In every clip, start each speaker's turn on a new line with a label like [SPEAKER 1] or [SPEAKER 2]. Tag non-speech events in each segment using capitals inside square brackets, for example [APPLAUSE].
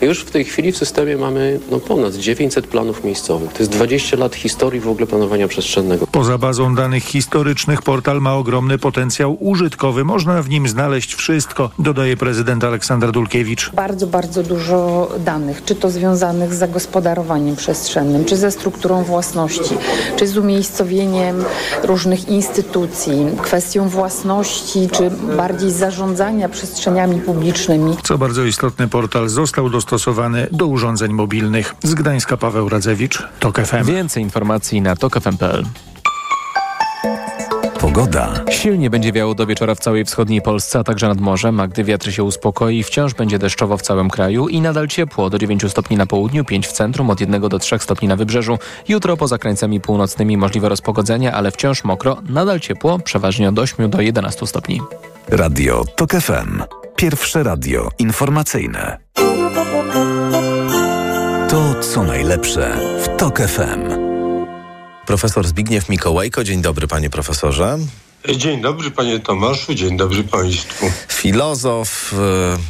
[SPEAKER 1] Już w tej chwili w systemie mamy no, ponad 900 planów miejscowych. To jest 20 lat historii w ogóle planowania przestrzennego.
[SPEAKER 2] Poza bazą danych historycznych portal ma ogromny potencjał użytkowy. Można w nim znaleźć wszystko, dodaje prezydent Aleksandra Dulkiewicz.
[SPEAKER 3] Bardzo, bardzo dużo danych, czy to związanych z zagospodarowaniem przestrzennym, czy ze strukturą własności, czy z umiejscowieniem różnych instytucji, kwestią własności, czy bardziej zarządzania przestrzeniami publicznymi.
[SPEAKER 2] Co bardzo istotne, portal został został dostosowany do urządzeń mobilnych. Z Gdańska Paweł Radzewicz, TOK FM.
[SPEAKER 4] Więcej informacji na tokfm.pl.
[SPEAKER 5] Pogoda.
[SPEAKER 4] Silnie będzie wiało do wieczora w całej wschodniej Polsce, a także nad morzem, a gdy wiatr się uspokoi, wciąż będzie deszczowo w całym kraju i nadal ciepło do 9 stopni na południu, 5 w centrum, od 1 do 3 stopni na wybrzeżu. Jutro poza krańcami północnymi możliwe rozpogodzenie, ale wciąż mokro, nadal ciepło, przeważnie od 8 do 11 stopni.
[SPEAKER 5] Radio TOK FM. Pierwsze radio informacyjne. To, co najlepsze w TOK FM.
[SPEAKER 6] Profesor Zbigniew Mikołajko. Dzień dobry, panie profesorze.
[SPEAKER 7] Dzień dobry panie Tomaszu, dzień dobry państwu.
[SPEAKER 6] Filozof,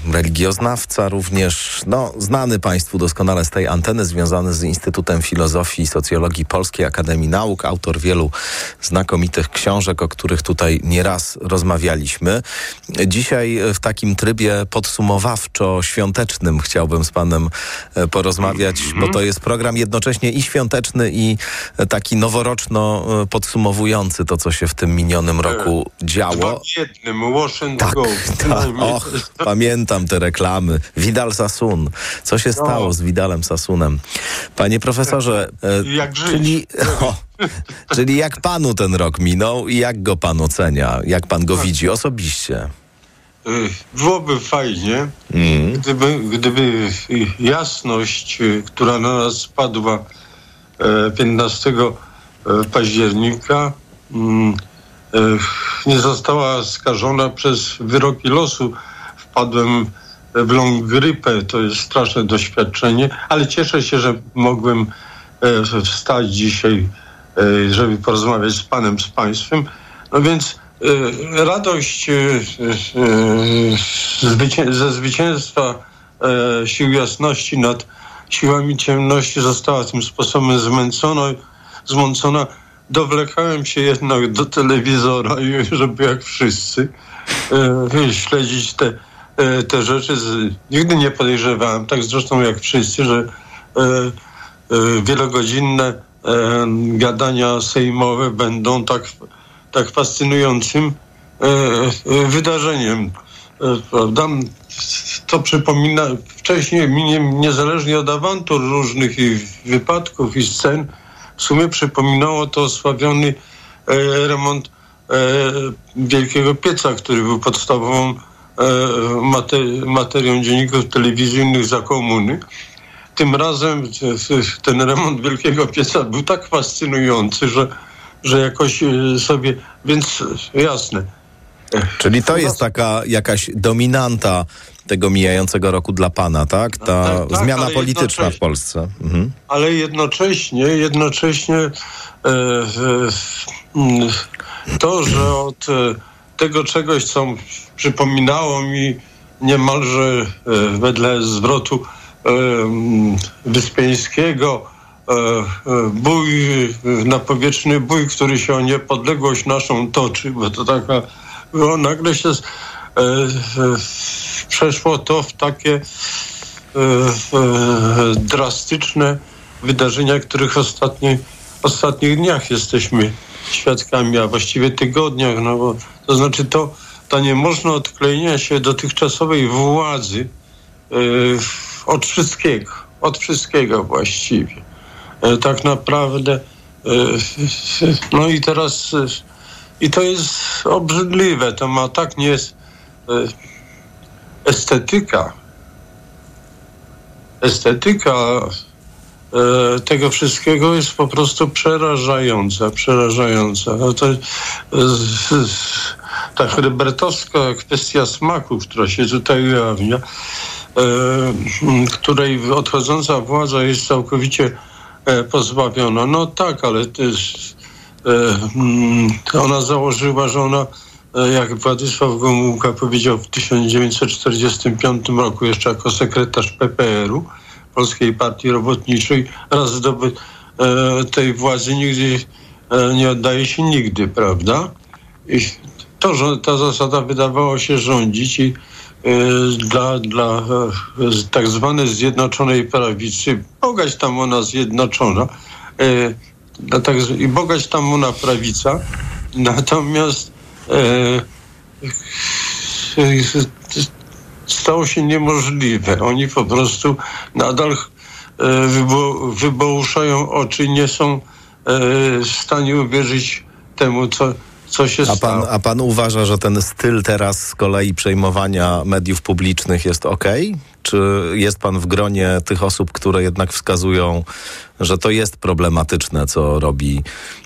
[SPEAKER 6] e, religioznawca również, no znany państwu doskonale z tej anteny, związany z Instytutem Filozofii i Socjologii Polskiej Akademii Nauk, autor wielu znakomitych książek, o których tutaj nieraz rozmawialiśmy. Dzisiaj w takim trybie podsumowawczo-świątecznym chciałbym z panem e, porozmawiać, mm -hmm. bo to jest program jednocześnie i świąteczny i taki noworoczno e, podsumowujący to, co się w tym minionym roku działo.
[SPEAKER 7] Jednym, tak, [LAUGHS]
[SPEAKER 6] tak, och, pamiętam te reklamy. Vidal Sasun. Co się no. stało z Vidalem Sasunem? Panie profesorze,
[SPEAKER 7] e, jak
[SPEAKER 6] czyli, [LAUGHS] o, czyli jak panu ten rok minął i jak go pan ocenia? Jak pan go tak. widzi osobiście? E,
[SPEAKER 7] byłoby fajnie, mm. gdyby, gdyby jasność, e, która na nas spadła 15 października, mm, nie została skażona przez wyroki losu. Wpadłem w long grypę, to jest straszne doświadczenie, ale cieszę się, że mogłem e, wstać dzisiaj, e, żeby porozmawiać z panem, z państwem. No więc e, radość ze zwycięstwa sił jasności nad siłami ciemności została tym sposobem zmęcona, zmącona dowlekałem się jednak do telewizora, żeby jak wszyscy e, śledzić te, e, te rzeczy. Nigdy nie podejrzewałem, tak zresztą jak wszyscy, że e, wielogodzinne gadania sejmowe będą tak, tak fascynującym wydarzeniem. Prawda? To przypomina wcześniej, niezależnie od awantur różnych i wypadków i scen, w sumie przypominało to osławiony e, remont e, Wielkiego Pieca, który był podstawową e, materią dzienników telewizyjnych za komuny. Tym razem ten remont Wielkiego Pieca był tak fascynujący, że, że jakoś sobie, więc jasne.
[SPEAKER 6] Czyli to jest taka jakaś dominanta tego mijającego roku dla pana, tak? Ta tak, tak, zmiana polityczna w Polsce. Mhm.
[SPEAKER 7] Ale jednocześnie, jednocześnie e, e, to, że od e, tego czegoś, co przypominało mi niemalże e, wedle zwrotu e, Wyspiańskiego, e, bój, napowietrzny bój, który się o niepodległość naszą toczy, bo to taka było, nagle się przeszło to w takie e, e, drastyczne wydarzenia, których ostatni, ostatnich dniach jesteśmy świadkami, a właściwie tygodniach, no bo to znaczy to, to nie można odklejenia się dotychczasowej władzy e, od wszystkiego, od wszystkiego właściwie. tak naprawdę no i teraz i to jest obrzydliwe, to ma tak nie jest estetyka, estetyka e, tego wszystkiego jest po prostu przerażająca, przerażająca. No to, e, ta hrybertowska kwestia smaku, która się tutaj ujawnia, e, której odchodząca władza jest całkowicie e, pozbawiona. No tak, ale jest, e, ona założyła, że ona e, jak Władysław Gomułka powiedział w 1945 roku, jeszcze jako sekretarz PPR-u, Polskiej Partii Robotniczej, raz zdobył e, tej władzy nigdy e, nie oddaje się nigdy, prawda? I to, że ta zasada wydawała się rządzić i e, dla, dla e, tak zwanej zjednoczonej prawicy, bogać tam ona zjednoczona, e, tak, i bogać tam ona prawica, natomiast e, e, stało się niemożliwe. Oni po prostu nadal e, wybo, wybołuszają oczy, nie są e, w stanie uwierzyć temu, co, co się
[SPEAKER 6] A pan,
[SPEAKER 7] stało.
[SPEAKER 6] a pan uważa, że ten styl teraz z kolei przejmowania mediów publicznych jest ok? Czy jest pan w gronie tych osób, które jednak wskazują, że to jest problematyczne, co robi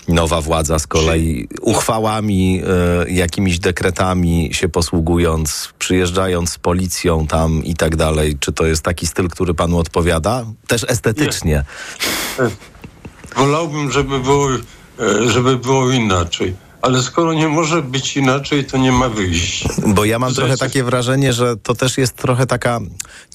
[SPEAKER 6] nowa władza z kolei uchwałami, e, jakimiś dekretami się posługując, przyjeżdżając z policją tam i tak dalej? Czy to jest taki styl, który panu odpowiada? Też estetycznie.
[SPEAKER 7] Wolałbym, żeby było, e, żeby było inaczej. Ale skoro nie może być inaczej, to nie ma wyjścia.
[SPEAKER 6] Bo ja mam trochę takie wrażenie, że to też jest trochę taka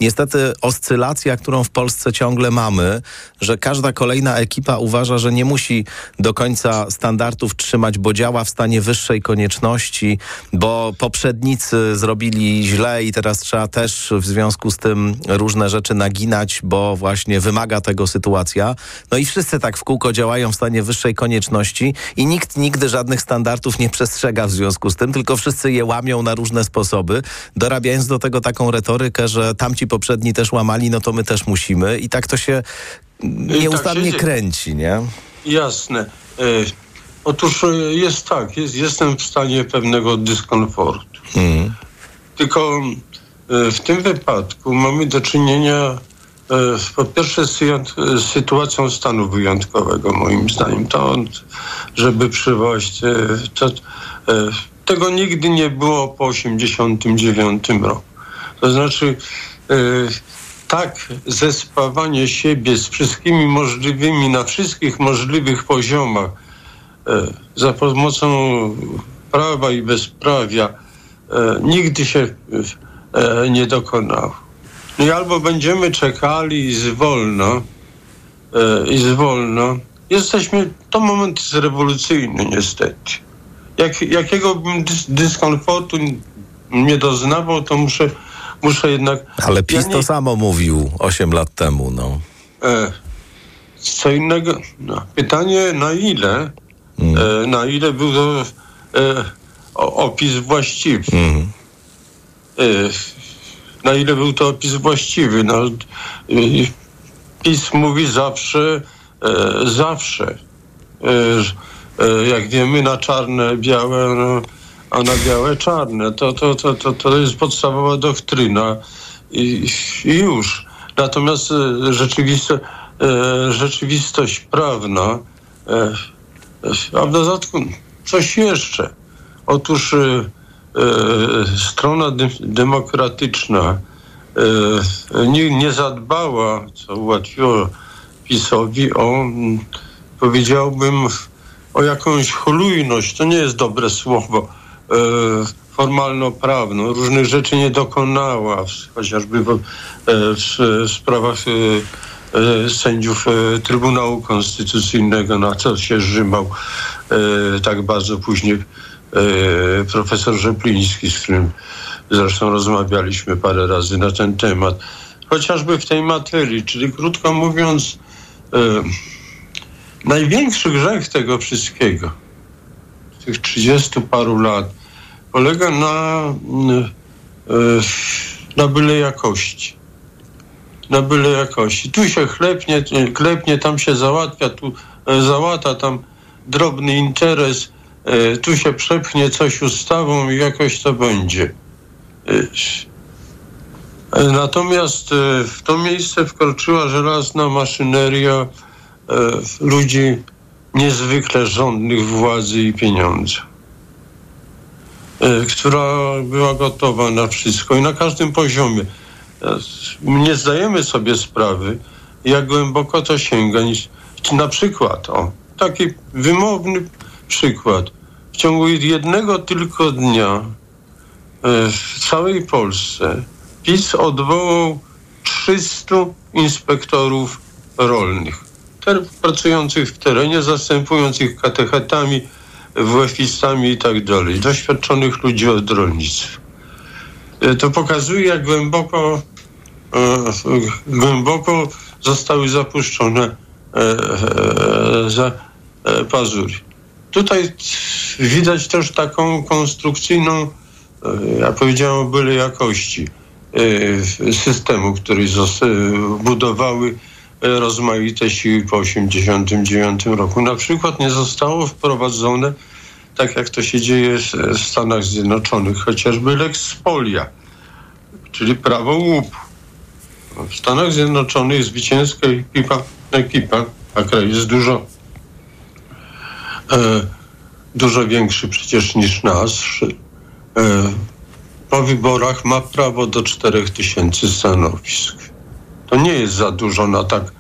[SPEAKER 6] niestety oscylacja, którą w Polsce ciągle mamy, że każda kolejna ekipa uważa, że nie musi do końca standardów trzymać, bo działa w stanie wyższej konieczności, bo poprzednicy zrobili źle i teraz trzeba też w związku z tym różne rzeczy naginać, bo właśnie wymaga tego sytuacja. No i wszyscy tak w kółko działają w stanie wyższej konieczności i nikt nigdy żadnych standardów nie przestrzega w związku z tym, tylko wszyscy je łamią na różne sposoby, dorabiając do tego taką retorykę, że tamci poprzedni też łamali, no to my też musimy i tak to się nieustannie
[SPEAKER 7] dzieje.
[SPEAKER 6] kręci, nie?
[SPEAKER 7] Jasne. E, otóż e, jest tak, jest, jestem w stanie pewnego dyskomfortu.
[SPEAKER 6] Mm.
[SPEAKER 7] Tylko e, w tym wypadku mamy do czynienia po pierwsze z sytuacją stanu wyjątkowego, moim zdaniem. To, żeby przywołać e, to, e, tego nigdy nie było po 89 roku. To znaczy e, tak zespawanie siebie z wszystkimi możliwymi, na wszystkich możliwych poziomach e, za pomocą prawa i bezprawia e, nigdy się e, nie dokonało. No i albo będziemy czekali i zwolno, e, i zwolno. Jesteśmy, to moment jest rewolucyjny niestety. Jak, jakiego bym dys, dyskomfortu nie doznawał, to muszę, muszę jednak...
[SPEAKER 6] Ale PiS
[SPEAKER 7] Ja
[SPEAKER 6] to
[SPEAKER 7] nie-
[SPEAKER 6] samo mówił 8 lat temu, no.
[SPEAKER 7] E, co innego. No, pytanie na ile, e, na ile był to e, opis właściwy.
[SPEAKER 6] Mhm.
[SPEAKER 7] E, na ile był to opis właściwy. No, e, PiS mówi zawsze, e, zawsze. E, e, jak wiemy, na czarne, białe, no, a na białe czarne. To, to, to, to, to jest podstawowa doktryna i, i już. Natomiast e, rzeczywiste, e, rzeczywistość prawna, e, a w dodatku coś jeszcze. Otóż strona dy, demokratyczna e, nie, nie zadbała, co ułatwiło PiSowi, o, powiedziałbym, o jakąś chlujność, to nie jest dobre słowo, e, formalno-prawną. Różnych rzeczy nie dokonała, chociażby w, e, w, sprawach e, e, sędziów e, Trybunału Konstytucyjnego, na co się rzymał e, tak bardzo później e, profesor Rzepliński, z którym zresztą rozmawialiśmy parę razy na ten temat. Chociażby w tej materii, czyli krótko mówiąc, e, największy grzech tego wszystkiego, tych 30 paru lat, polega na, e, na byle jakości. Na byle jakości. Tu się chlepnie, klepnie, tam się załatwia, tu e, załata, tam drobny interes, e, tu się przepchnie coś ustawą i jakoś to będzie. E, Natomiast e, w to miejsce wkroczyła żelazna maszyneria e, ludzi niezwykle żądnych władzy i pieniądza, e, która była gotowa na wszystko i na każdym poziomie. E, Nie zdajemy sobie sprawy, jak głęboko to sięga. Na przykład, o, taki wymowny przykład. Ciągu jednego tylko dnia e, w całej Polsce PiS odwołał 300 inspektorów rolnych, pracujących w terenie, zastępujących katechetami, WF-istami i tak dalej, doświadczonych ludzi od rolnictwa. E, To pokazuje, jak głęboko, e, głęboko zostały zapuszczone za pazury. Tutaj widać też taką konstrukcyjną, e, ja powiedziałem, byle jakości e, systemu, który budowały rozmaite siły po 1989 roku. Na przykład nie zostało wprowadzone, tak jak to się dzieje w Stanach Zjednoczonych, chociażby lex spolia, czyli prawo łupu. W Stanach Zjednoczonych zwycięska ekipa, ekipa a kraj jest dużo dużo większy przecież niż nasz, e, po wyborach ma prawo do 4000 stanowisk. To nie jest za dużo na tak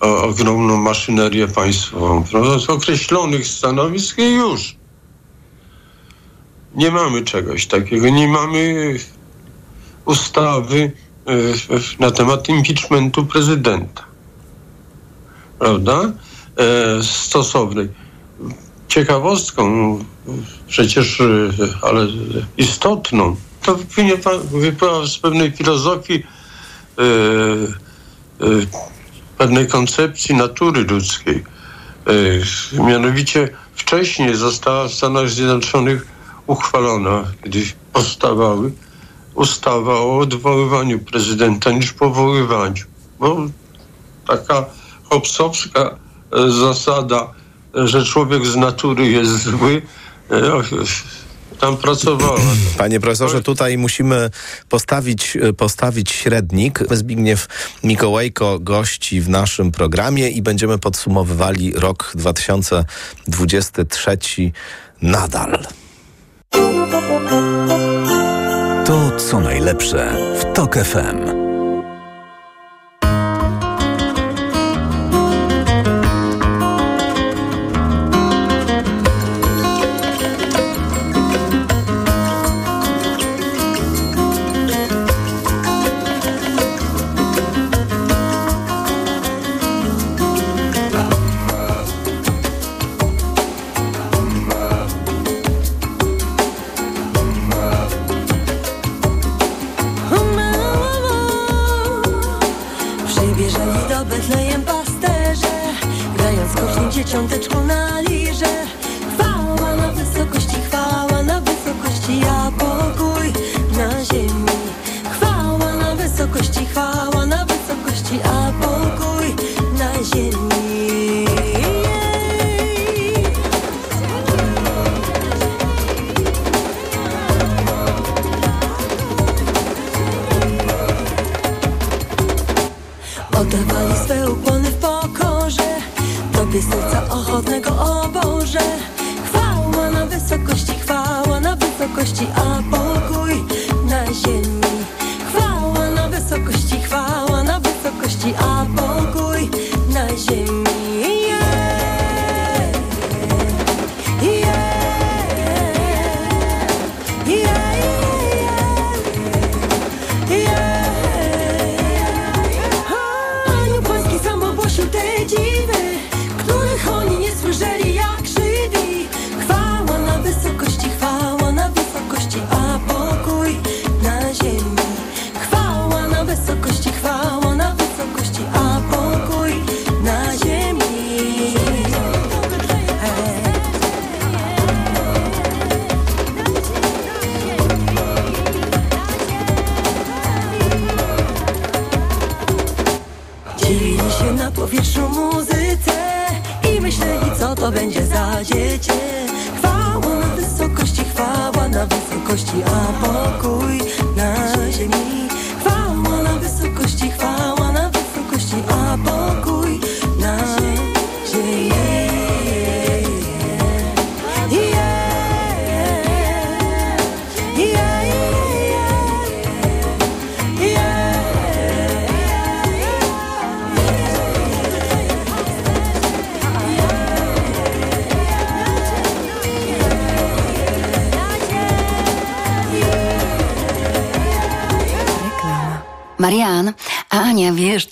[SPEAKER 7] o, ogromną maszynerię państwową. Z określonych stanowisk i już. Nie mamy czegoś takiego. Nie mamy ustawy e, na temat impeachmentu prezydenta. Prawda? E, stosownej ciekawostką, przecież, y, ale istotną, to wypływa z pewnej filozofii, y, y, pewnej koncepcji natury ludzkiej. Mianowicie wcześniej została w Stanach Zjednoczonych uchwalona, gdy powstawały, ustawa o odwoływaniu prezydenta niż powoływaniu. Bo taka hobsowska e, zasada że człowiek z natury jest zły, e, tam pracowała.
[SPEAKER 6] Panie profesorze, tutaj musimy postawić, postawić średnik. Zbigniew Mikołajko gości w naszym programie i będziemy podsumowywali rok 2023 nadal.
[SPEAKER 5] To co najlepsze w TOK FM.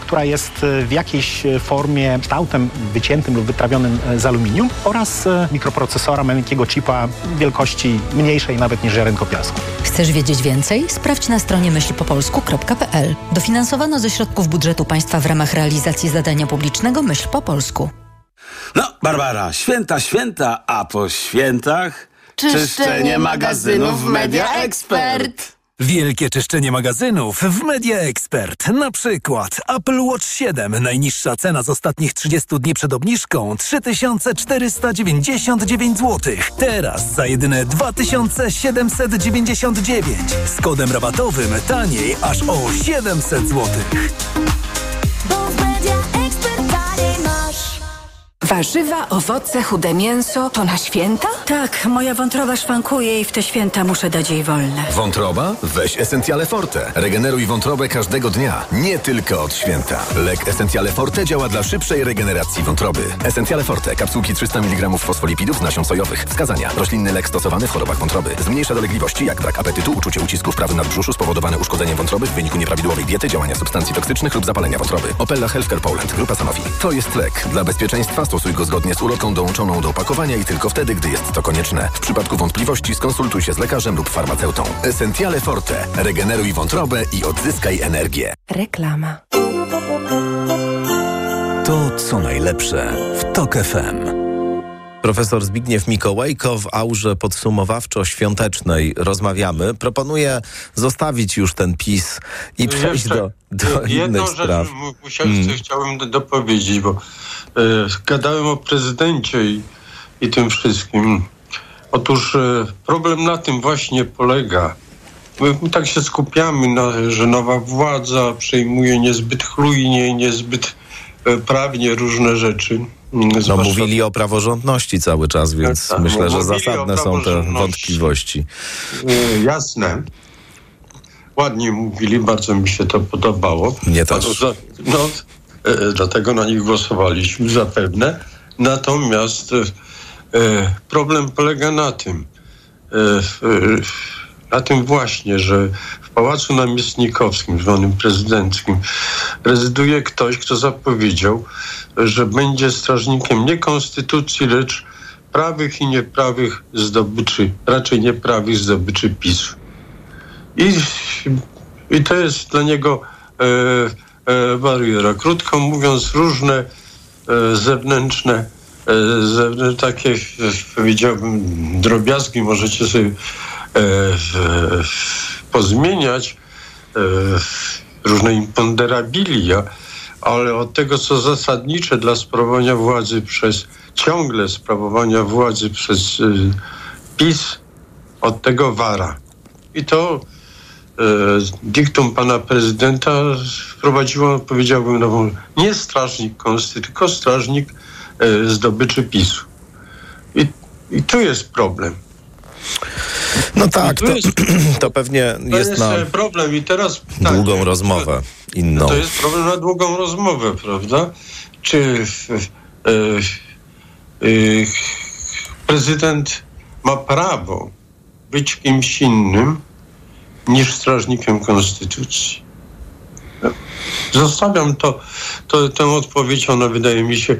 [SPEAKER 8] która jest e, w jakiejś e, formie kształtem wyciętym lub wytrawionym e, z aluminium oraz mikroprocesora maleńkiego chipa wielkości mniejszej nawet niż ziarenko piasku.
[SPEAKER 9] Chcesz wiedzieć więcej? Sprawdź na stronie myślpopolsku.pl. Dofinansowano ze środków budżetu państwa w ramach realizacji zadania publicznego Myśl po polsku.
[SPEAKER 10] No, Barbara, święta, święta, a po świętach
[SPEAKER 11] Czyszczenie magazynów w Media Expert.
[SPEAKER 5] Wielkie czyszczenie magazynów w Media Expert. Na przykład Apple Watch 7. Najniższa cena z ostatnich 30 dni przed obniżką 3499 zł. Teraz za jedyne 2799. Z kodem rabatowym taniej aż o 700 zł.
[SPEAKER 12] Warzywa, owoce, chude mięso to na święta? Tak, moja wątroba szwankuje i w te święta muszę dać jej wolne.
[SPEAKER 13] Wątroba? Weź Essentiale Forte. Regeneruj wątrobę każdego dnia, nie tylko od święta. Lek Essentiale Forte działa dla szybszej regeneracji wątroby. Essentiale Forte. Kapsułki 300 mg fosfolipidów z nasion sojowych. Wskazania. Roślinny lek stosowany w chorobach wątroby. Zmniejsza dolegliwości jak brak apetytu, uczucie ucisku w prawym nadbrzuszu spowodowane uszkodzeniem wątroby w wyniku nieprawidłowej diety, działania substancji toksycznych lub zapalenia wątroby. Opella Healthcare Poland. Grupa Sanofi. To jest lek. Dla bezpieczeństwa go zgodnie z ulotką dołączoną do opakowania i tylko wtedy, gdy jest to konieczne. W przypadku wątpliwości skonsultuj się z lekarzem lub farmaceutą. Essentiale Forte. Regeneruj wątrobę i odzyskaj energię.
[SPEAKER 12] Reklama.
[SPEAKER 5] To co najlepsze w Tok FM.
[SPEAKER 6] Profesor Zbigniew Mikołajko w aurze podsumowawczo-świątecznej rozmawiamy. Proponuję zostawić już ten PiS i przejść
[SPEAKER 7] Jeszcze
[SPEAKER 6] do, do
[SPEAKER 7] Jedną rzecz
[SPEAKER 6] spraw.
[SPEAKER 7] mu- musiałem,
[SPEAKER 6] Mm.
[SPEAKER 7] chciałem do- dopowiedzieć, bo e, gadałem o prezydencie i, i tym wszystkim. Otóż e, problem na tym właśnie polega. My, tak się skupiamy, na, że nowa władza przejmuje niezbyt chlujnie, niezbyt prawnie różne rzeczy. Mm,
[SPEAKER 6] No, mówili o praworządności cały czas, więc
[SPEAKER 7] Tak,
[SPEAKER 6] myślę, że
[SPEAKER 7] mówili o
[SPEAKER 6] zasadne są te wątpliwości.
[SPEAKER 7] E, Jasne. Ładnie mówili, bardzo mi się to podobało.
[SPEAKER 6] Mnie też.
[SPEAKER 7] No, e, dlatego na nich głosowaliśmy zapewne. Natomiast e, e, problem polega na tym, e, e, na tym właśnie, że w Pałacu Namiestnikowskim, zwanym prezydenckim, rezyduje ktoś, kto zapowiedział, że będzie strażnikiem nie konstytucji, lecz prawych i nieprawych zdobyczy, raczej nieprawych zdobyczy PiSu. I, i to jest dla niego e, e, bariera. Krótko mówiąc, różne e, zewnętrzne, e, takie, powiedziałbym, drobiazgi możecie sobie pozmieniać, e, różne imponderabilia, ale od tego, co zasadnicze dla sprawowania władzy przez, ciągle sprawowania władzy przez e, PiS, od tego wara. I to e, diktum pana prezydenta wprowadziło, powiedziałbym, nową, nie strażnik konstytucji, tylko strażnik e, zdobyczy PiSu. I, I tu jest problem.
[SPEAKER 6] No tak,
[SPEAKER 7] tu
[SPEAKER 6] to,
[SPEAKER 7] jest- [CLEARS THROAT]
[SPEAKER 6] to pewnie
[SPEAKER 7] To
[SPEAKER 6] jest
[SPEAKER 7] jest
[SPEAKER 6] na
[SPEAKER 7] e, problem i teraz pytanie,
[SPEAKER 6] długą rozmowę inną.
[SPEAKER 7] To jest problem na długą rozmowę, prawda? Czy e, e, e, prezydent ma prawo być kimś innym niż strażnikiem konstytucji? Zostawiam to, to, tę odpowiedź, ona wydaje mi się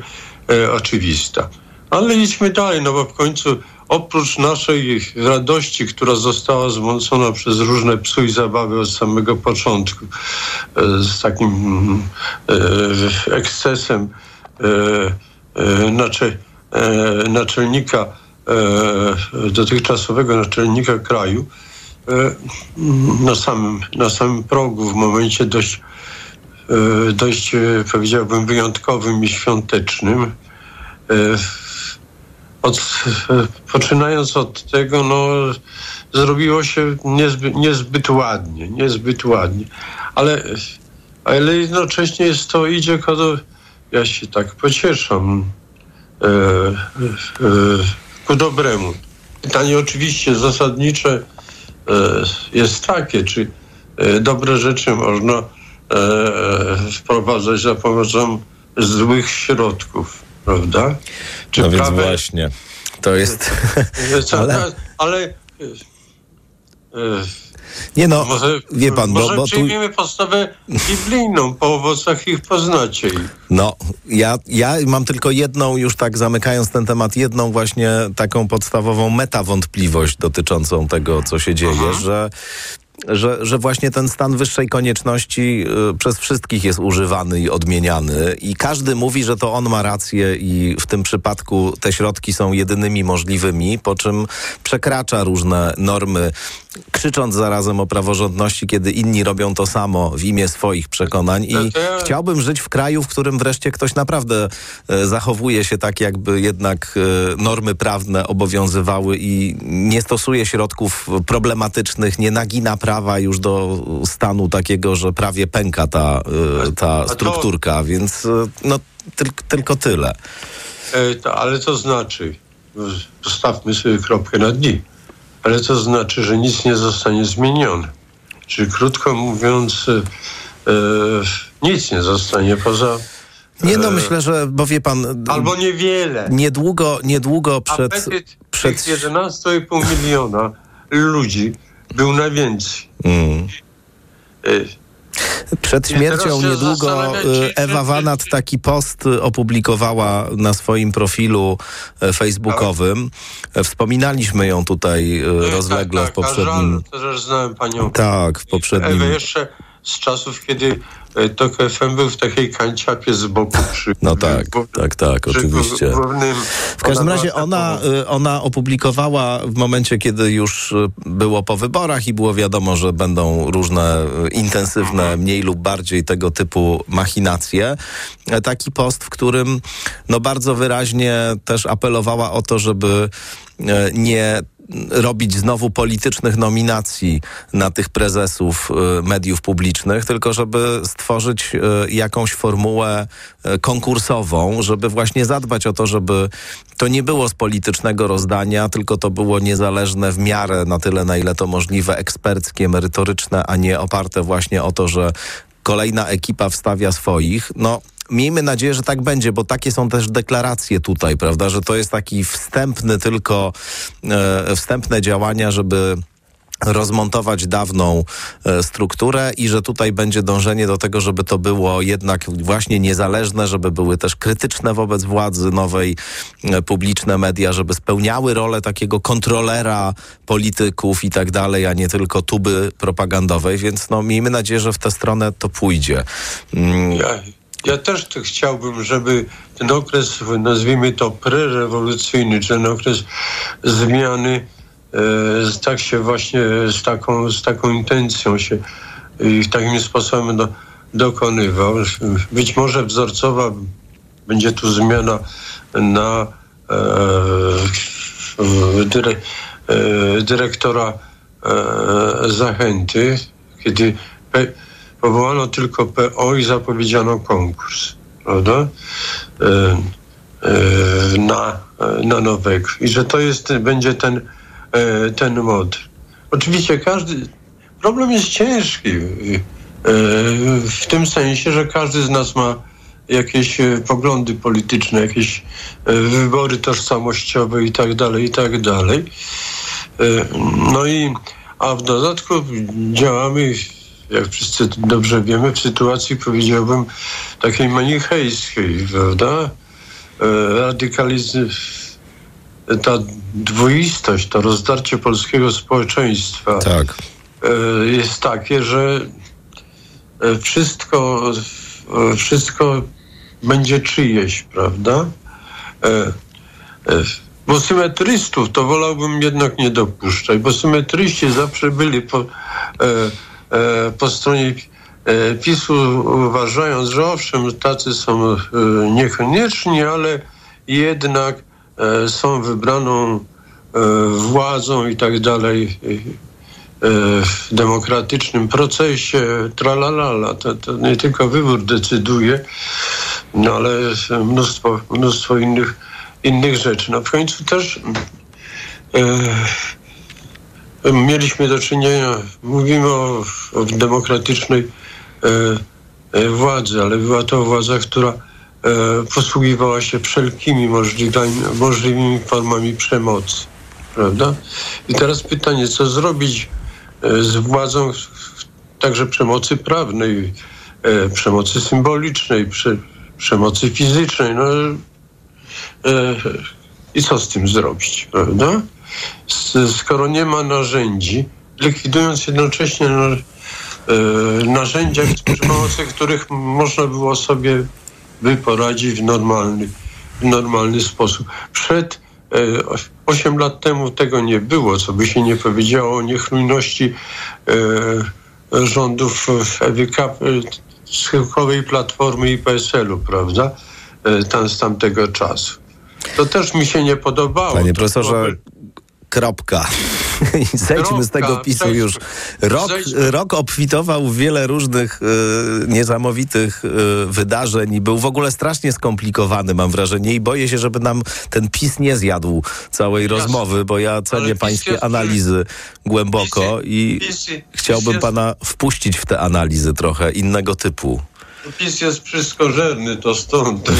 [SPEAKER 7] e, oczywista. Ale idźmy dalej, no bo w końcu oprócz naszej radości, która została zmącona przez różne psuj zabawy od samego początku, e, z takim e, ekscesem e, nacze, naczelnika, dotychczasowego naczelnika kraju, na samym, na samym progu, w momencie dość, dość powiedziałbym, wyjątkowym i świątecznym. Od, poczynając od tego, no, zrobiło się niezbyt, niezbyt ładnie, niezbyt ładnie. Ale ale jednocześnie jest to idzie ku ja się tak pocieszam, e, e, ku dobremu. Pytanie oczywiście zasadnicze e, jest takie, czy e, dobre rzeczy można e, wprowadzać za pomocą złych środków, prawda? Czy
[SPEAKER 6] no więc
[SPEAKER 7] prawe-
[SPEAKER 6] właśnie, to jest... [LAUGHS] Ale-
[SPEAKER 7] ale, e, e,
[SPEAKER 6] Nie no,
[SPEAKER 7] może,
[SPEAKER 6] wie pan, bo,
[SPEAKER 7] może
[SPEAKER 6] bo tu...
[SPEAKER 7] przyjmiemy postawę biblijną, po owocach ich poznacie. ich.
[SPEAKER 6] No, ja, ja mam tylko jedną, już tak zamykając ten temat, jedną właśnie taką podstawową metawątpliwość dotyczącą tego, co się dzieje, że że, że właśnie ten stan wyższej konieczności y, przez wszystkich jest używany i odmieniany. I każdy mówi, że to on ma rację i w tym przypadku te środki są jedynymi możliwymi, po czym przekracza różne normy, krzycząc zarazem o praworządności, kiedy inni robią to samo w imię swoich przekonań. I
[SPEAKER 7] ja-
[SPEAKER 6] chciałbym żyć w kraju, w którym wreszcie ktoś naprawdę e, zachowuje się tak, jakby jednak e, normy prawne obowiązywały i nie stosuje środków problematycznych, nie nagina prawa już do stanu takiego, że prawie pęka ta, e, ta strukturka, więc e, no tyl- tylko tyle.
[SPEAKER 7] E, ale to znaczy, postawmy sobie kropkę na dni, ale to znaczy, że nic nie zostanie zmienione. Czyli krótko mówiąc, e, nic nie zostanie poza.
[SPEAKER 6] Nie no,
[SPEAKER 7] e,
[SPEAKER 6] myślę, że, bo wie pan...
[SPEAKER 7] Albo niewiele.
[SPEAKER 6] Niedługo, niedługo przed...
[SPEAKER 7] Apetyt
[SPEAKER 6] przed
[SPEAKER 7] tych 11,5 miliona ludzi był na więcej.
[SPEAKER 6] Mm.
[SPEAKER 7] E,
[SPEAKER 6] Przed śmiercią niedługo y, Ewa Wanat taki post y, opublikowała na swoim profilu y, facebookowym. E, Wspominaliśmy ją tutaj y, rozlegle w
[SPEAKER 7] tak,
[SPEAKER 6] poprzednim... Tak, w poprzednim...
[SPEAKER 7] Ewę jeszcze z czasów, kiedy e, TOK FM był w takiej kanciapie z boku przy...
[SPEAKER 6] No tak, tak, tak,
[SPEAKER 7] przy
[SPEAKER 6] oczywiście.
[SPEAKER 7] głównym-
[SPEAKER 6] W każdym
[SPEAKER 7] ona
[SPEAKER 6] razie ona, y, ona opublikowała w momencie, kiedy już y, było po wyborach i było wiadomo, że będą różne intensywne, mniej lub bardziej tego typu machinacje, e, taki post, w którym no bardzo wyraźnie też apelowała o to, żeby e, nie robić znowu politycznych nominacji na tych prezesów y, mediów publicznych, tylko żeby stworzyć y, jakąś formułę y, konkursową, żeby właśnie zadbać o to, żeby to nie było z politycznego rozdania, tylko to było niezależne w miarę na tyle, na ile to możliwe, eksperckie, merytoryczne, a nie oparte właśnie o to, że kolejna ekipa wstawia swoich. No, Miejmy nadzieję, że tak będzie, bo takie są też deklaracje tutaj, prawda, że to jest taki wstępny tylko, e, wstępne działania, żeby rozmontować dawną e, strukturę i że tutaj będzie dążenie do tego, żeby to było jednak właśnie niezależne, żeby były też krytyczne wobec władzy nowej, e, publiczne media, żeby spełniały rolę takiego kontrolera polityków i tak dalej, a nie tylko tuby propagandowej, więc no miejmy nadzieję, że w tę stronę to pójdzie. Mm,
[SPEAKER 7] Ja, ja też chciałbym, żeby ten okres, nazwijmy to prerewolucyjny, czy ten okres zmiany e, tak się właśnie z taką, z taką intencją się i takim sposobem do, dokonywał. Być może wzorcowa będzie tu zmiana na e, e, dyre, e, dyrektora e, Zachęty, kiedy pe, powołano tylko PO i zapowiedziano konkurs, prawda? E, e, na, na nowego. I że to jest, będzie ten, e, ten mod. Oczywiście każdy, problem jest ciężki w tym sensie, że każdy z nas ma jakieś poglądy polityczne, jakieś wybory tożsamościowe i tak dalej, i tak dalej. No i, a w dodatku działamy, jak wszyscy dobrze wiemy, w sytuacji, powiedziałbym, takiej manichejskiej, prawda? E, Radykalizm, ta dwoistość, to rozdarcie polskiego społeczeństwa
[SPEAKER 6] tak.
[SPEAKER 7] e, jest takie, że e, wszystko, wszystko będzie czyjeś, prawda? Bo symetrystów to wolałbym jednak nie dopuszczać, bo symetryści zawsze byli po, e, po stronie e, PiSu, uważając, że owszem, tacy są e, niekonieczni, ale jednak e, są wybraną e, władzą i tak dalej. w demokratycznym procesie, tralalala, to, to nie tylko wybór decyduje, no ale mnóstwo, mnóstwo innych, innych rzeczy. No w końcu też e, mieliśmy do czynienia, mówimy o, o demokratycznej e, e, władzy, ale była to władza, która e, posługiwała się wszelkimi możliwymi, możliwymi formami przemocy. Prawda? I teraz pytanie, co zrobić e, z władzą także przemocy prawnej, e, przemocy symbolicznej, prze, przemocy fizycznej. No, e, I co z tym zrobić, prawda? Skoro nie ma narzędzi, likwidując jednocześnie no, e, narzędzia, przy pomocy których można było sobie by poradzić w normalny, w normalny sposób. Przed e, 8 lat temu tego nie było, co by się nie powiedziało o niechlujności e, rządów Ewy e, schyłkowej Platformy i PSL-u, prawda? E, tam, z tamtego czasu. To też mi się nie podobało.
[SPEAKER 6] Panie profesorze, kropka. [LAUGHS] I zejdźmy z tego pisu
[SPEAKER 7] zejdźmy.
[SPEAKER 6] już. Rok,
[SPEAKER 7] Zejdźmy.
[SPEAKER 6] rok obfitował w wiele różnych e, niesamowitych e, wydarzeń i był w ogóle strasznie skomplikowany, mam wrażenie, i boję się, żeby nam ten PiS nie zjadł całej rozmowy, bo ja cenię
[SPEAKER 7] PiS
[SPEAKER 6] pańskie
[SPEAKER 7] jest-
[SPEAKER 6] analizy głęboko i
[SPEAKER 7] PiS- PiS
[SPEAKER 6] chciałbym pana wpuścić w te analizy trochę innego typu.
[SPEAKER 7] PiS jest wszystkożerny, to stąd. [LAUGHS]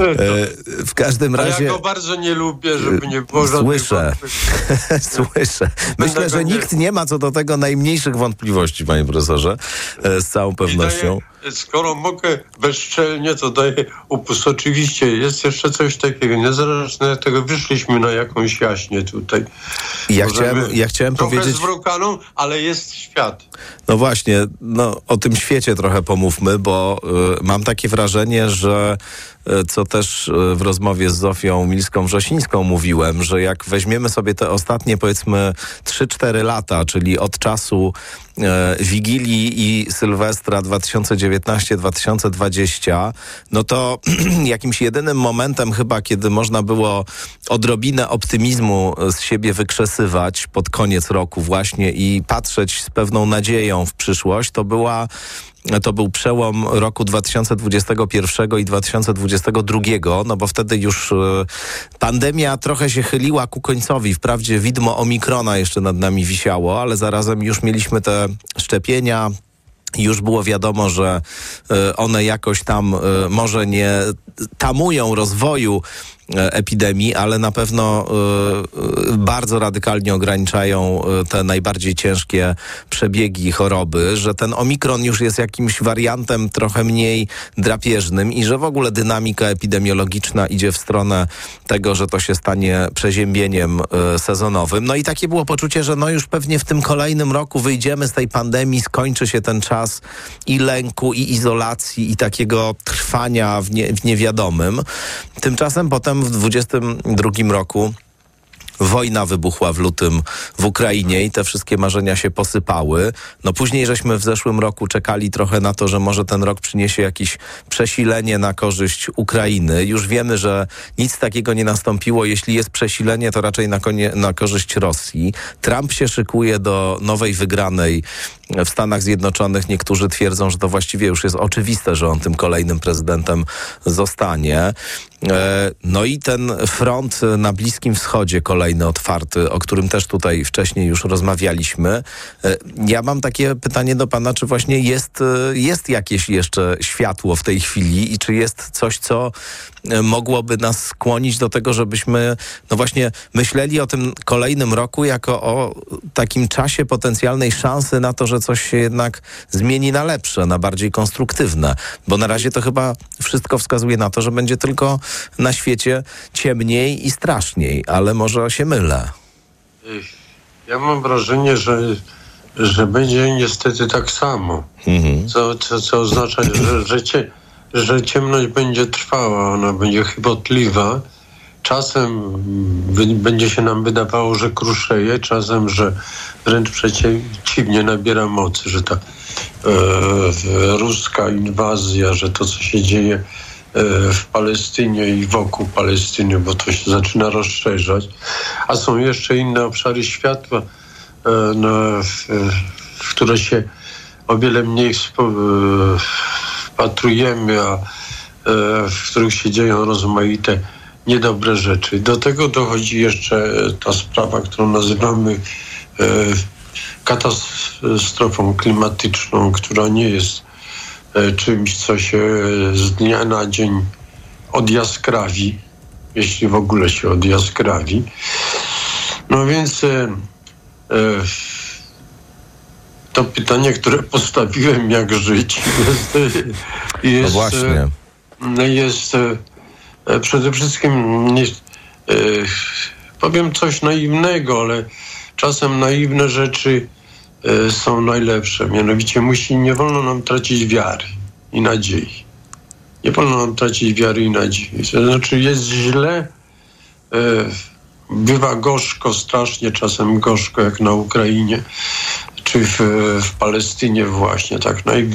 [SPEAKER 6] E, w każdym razie...
[SPEAKER 7] ja go bardzo nie lubię, żeby nie było
[SPEAKER 6] Słyszę, [LAUGHS] słyszę. Myślę, że nikt nie ma co do tego najmniejszych wątpliwości, panie profesorze, e, z całą pewnością.
[SPEAKER 7] Skoro mogę bezczelnie, to daję upust. Oczywiście jest jeszcze coś takiego. Niezależnie od tego wyszliśmy na jakąś jaśnię tutaj.
[SPEAKER 6] Ja
[SPEAKER 7] Możemy-
[SPEAKER 6] chciałem, ja chciałem
[SPEAKER 7] Trochę
[SPEAKER 6] powiedzieć,
[SPEAKER 7] zwrokaną, ale jest świat.
[SPEAKER 6] no właśnie, no, o tym świecie trochę pomówmy, bo y, mam takie wrażenie, że co też y, w rozmowie z Zofią Milską-Wrzosińską mówiłem, że jak weźmiemy sobie te ostatnie powiedzmy 3-4 lata, czyli od czasu e, Wigilii i Sylwestra 2019-2020, no to [CLEARS THROAT] jakimś jedynym momentem chyba, kiedy można było odrobinę optymizmu z siebie wykrzesywać pod koniec roku właśnie i patrzeć z pewną nadzieją w przyszłość, to była to był przełom roku 2021 i 2022, no bo wtedy już e, pandemia trochę się chyliła ku końcowi. Wprawdzie widmo Omikrona jeszcze nad nami wisiało, ale zarazem już mieliśmy te szczepienia, już było wiadomo, że e, one jakoś tam e, może nie tamują rozwoju epidemii, ale na pewno e, e, bardzo radykalnie ograniczają e, te najbardziej ciężkie przebiegi choroby, że ten omikron już jest jakimś wariantem trochę mniej drapieżnym i że w ogóle dynamika epidemiologiczna idzie w stronę tego, że to się stanie przeziębieniem e, sezonowym. No i takie było poczucie, że no już pewnie w tym kolejnym roku wyjdziemy z tej pandemii, skończy się ten czas i lęku, i izolacji, i takiego trwania w, nie, w niewiadomym. Tymczasem potem w 22 roku Wojna wybuchła w lutym w Ukrainie i te wszystkie marzenia się posypały. No później żeśmy w zeszłym roku czekali trochę na to, że może ten rok przyniesie jakieś przesilenie na korzyść Ukrainy. Już wiemy, że nic takiego nie nastąpiło. Jeśli jest przesilenie, to raczej na, konie, na korzyść Rosji. Trump się szykuje do nowej wygranej w Stanach Zjednoczonych. Niektórzy twierdzą, że to właściwie już jest oczywiste, że on tym kolejnym prezydentem zostanie. E, No i ten front na Bliskim Wschodzie kolejny otwarty, o którym też tutaj wcześniej już rozmawialiśmy. E, Ja mam takie pytanie do pana, czy właśnie jest, e, jest jakieś jeszcze światło w tej chwili i czy jest coś, co mogłoby nas skłonić do tego, żebyśmy no właśnie myśleli o tym kolejnym roku jako o takim czasie potencjalnej szansy na to, że coś się jednak zmieni na lepsze, na bardziej konstruktywne. Bo na razie to chyba wszystko wskazuje na to, że będzie tylko na świecie ciemniej i straszniej, ale może się mylę.
[SPEAKER 7] Ja mam wrażenie, że, że będzie niestety tak samo. Co, co, co oznacza, że, że, cie, że ciemność będzie trwała, ona będzie chybotliwa. Czasem będzie się nam wydawało, że kruszeje, czasem, że wręcz przeciwnie nabiera mocy, że ta e, ruska inwazja, że to, co się dzieje e, w Palestynie i wokół Palestyny, bo to się zaczyna rozszerzać. A są jeszcze inne obszary światła, no, w, w które się o wiele mniej e, wpatrujemy, a e, w których się dzieją rozmaite niedobre rzeczy. Do tego dochodzi jeszcze ta sprawa, którą nazywamy e, katastrofą klimatyczną, która nie jest e, czymś, co się z dnia na dzień odjaskrawi, jeśli w ogóle się odjaskrawi. No więc e, e, to pytanie, które postawiłem, jak żyć, [LAUGHS] jest, jest,
[SPEAKER 6] No właśnie.
[SPEAKER 7] e, jest e, przede wszystkim nie, e, powiem coś naiwnego, ale czasem naiwne rzeczy e, są najlepsze. Mianowicie musi, nie wolno nam tracić wiary i nadziei. Nie wolno nam tracić wiary i nadziei. To znaczy jest źle, bywa gorzko, strasznie czasem gorzko, jak na Ukrainie, czy w, w Palestynie właśnie, tak naj,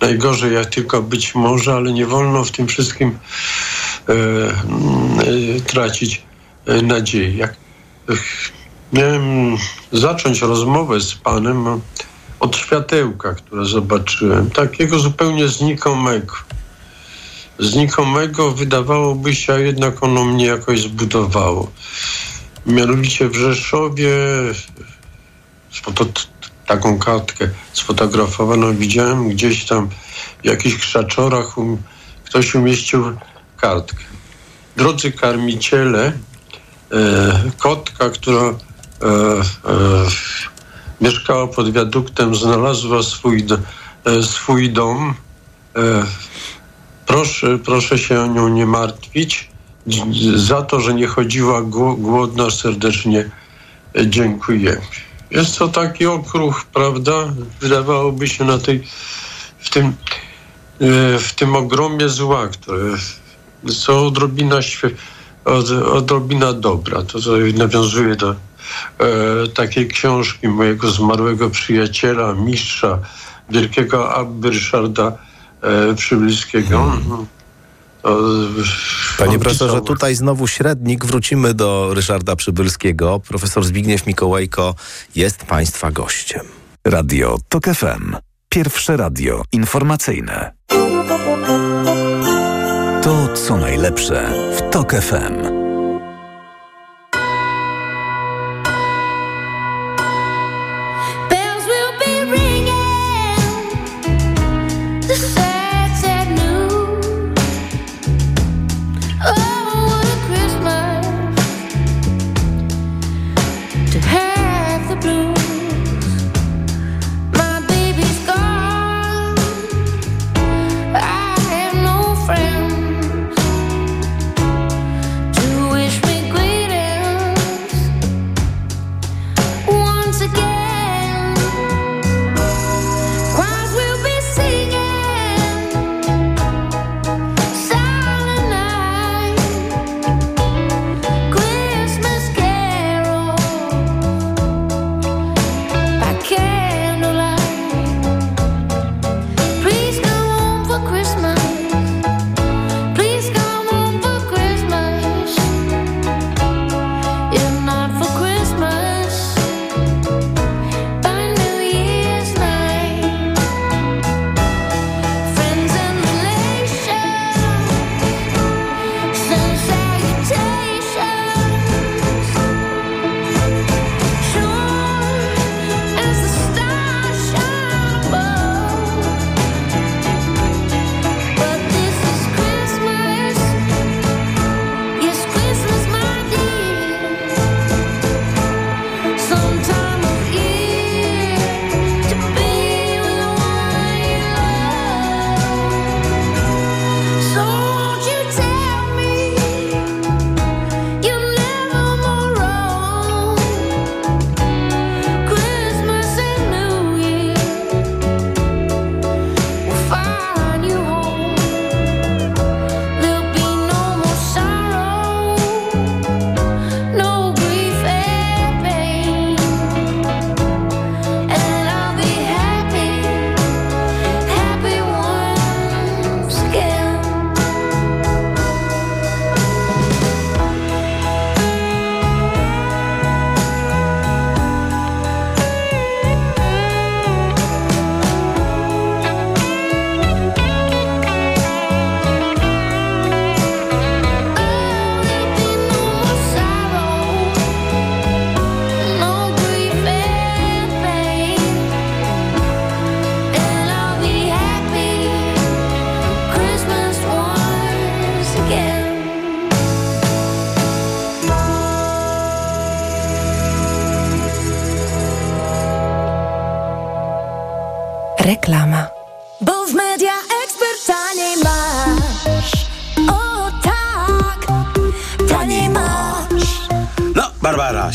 [SPEAKER 7] najgorzej jak tylko być może, ale nie wolno w tym wszystkim e, e, tracić e, nadziei. Jak, miałem zacząć rozmowę z panem od światełka, które zobaczyłem, takiego zupełnie znikomego. Znikomego wydawałoby się, a jednak ono mnie jakoś zbudowało. Mianowicie w Rzeszowie sfoto- taką kartkę sfotografowaną widziałem gdzieś tam w jakichś krzaczorach um, ktoś umieścił kartkę. Drodzy karmiciele, e, kotka, która e, e, mieszkała pod wiaduktem, znalazła swój, e, swój dom. E, proszę, proszę się o nią nie martwić. Za to, że nie chodziła gło- głodna, serdecznie e, dziękujemy. Jest to taki okruch, prawda? Wydawałoby się na tej, w tym, e, w tym ogromie zła, które są odrobina, od, odrobina dobra. To, co nawiązuje do e, takiej książki mojego zmarłego przyjaciela, mistrza, wielkiego Abby Ryszarda e, Przybylskiego. To,
[SPEAKER 6] Panie profesorze, tutaj znowu średnik. Wrócimy do Ryszarda Przybylskiego. Profesor Zbigniew Mikołajko jest Państwa gościem.
[SPEAKER 5] Radio TOK FM. Pierwsze radio informacyjne. To, co najlepsze w TOK FM.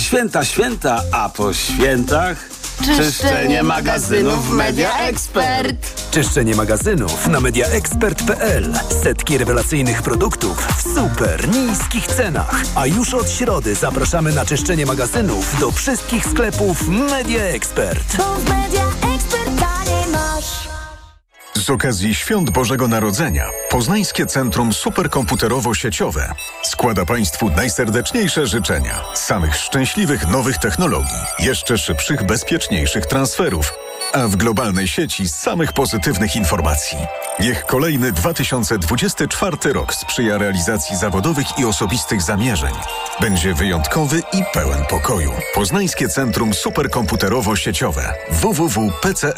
[SPEAKER 10] Święta, święta, a po świętach...
[SPEAKER 12] Czyszczenie magazynów Media Expert.
[SPEAKER 5] Czyszczenie magazynów na mediaexpert.pl. Setki rewelacyjnych produktów w super niskich cenach. A już od środy zapraszamy na czyszczenie magazynów do wszystkich sklepów Media Expert.
[SPEAKER 14] Z okazji Świąt Bożego Narodzenia Poznańskie Centrum Superkomputerowo-Sieciowe składa Państwu najserdeczniejsze życzenia. Samych szczęśliwych nowych technologii, jeszcze szybszych, bezpieczniejszych transferów, a w globalnej sieci samych pozytywnych informacji. Niech kolejny 2024 rok sprzyja realizacji zawodowych i osobistych zamierzeń. Będzie wyjątkowy i pełen pokoju. Poznańskie Centrum Superkomputerowo-Sieciowe www.pcss.pl